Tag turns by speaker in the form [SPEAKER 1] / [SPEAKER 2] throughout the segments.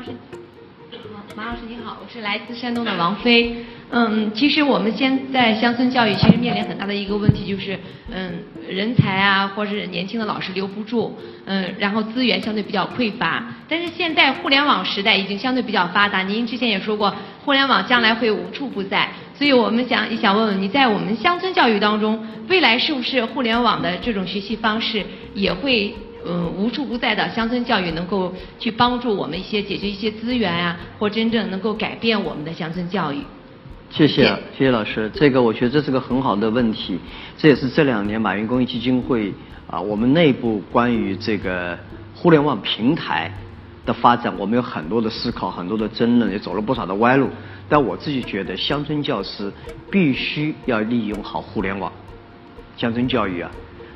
[SPEAKER 1] 老师，马老师你好，我是来自山东的王飞。嗯，其实我们现在乡村教育其实面临很大的一个问题，就是嗯，人才啊，或是年轻的老师留不住，嗯，然后资源相对比较匮乏。但是现在互联网时代已经相对比较发达，您之前也说过，互联网将来会无处不在。所以我们想也想问问你在我们乡村教育当中，未来是不是互联网的这种学习方式也会嗯无处不在的乡村教育能够去帮助我们一些解决一些资源啊，或真正能够改变我们的乡村教育？
[SPEAKER 2] 谢谢，谢谢老师。这个我觉得这是个很好的问题，这也是这两年马云公益基金会啊，我们内部关于这个互联网平台的发展，我们有很多的思考，很多的争论，也走了不少的歪路。但我自己觉得，乡村教师必须要利用好互联网，乡村教育啊，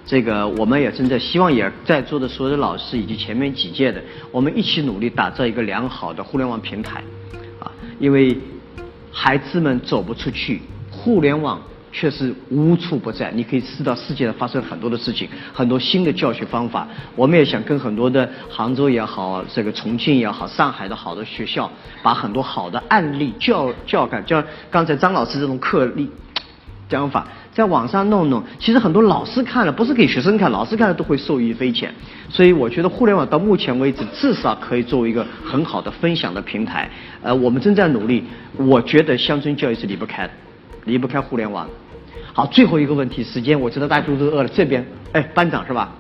[SPEAKER 2] 这个我们也正在希望也在座的所有的老师以及前面几届的，我们一起努力打造一个良好的互联网平台，啊，因为。孩子们走不出去，互联网却是无处不在。你可以知道世界上发生很多的事情，很多新的教学方法。我们也想跟很多的杭州也好，这个重庆也好，上海的好的学校，把很多好的案例教教感，教刚才张老师这种课例讲法。在网上弄弄，其实很多老师看了，不是给学生看，老师看了都会受益匪浅。所以我觉得互联网到目前为止，至少可以作为一个很好的分享的平台。呃，我们正在努力。我觉得乡村教育是离不开，离不开互联网。好，最后一个问题，时间我知道大家肚子饿了。这边，哎，班长是吧？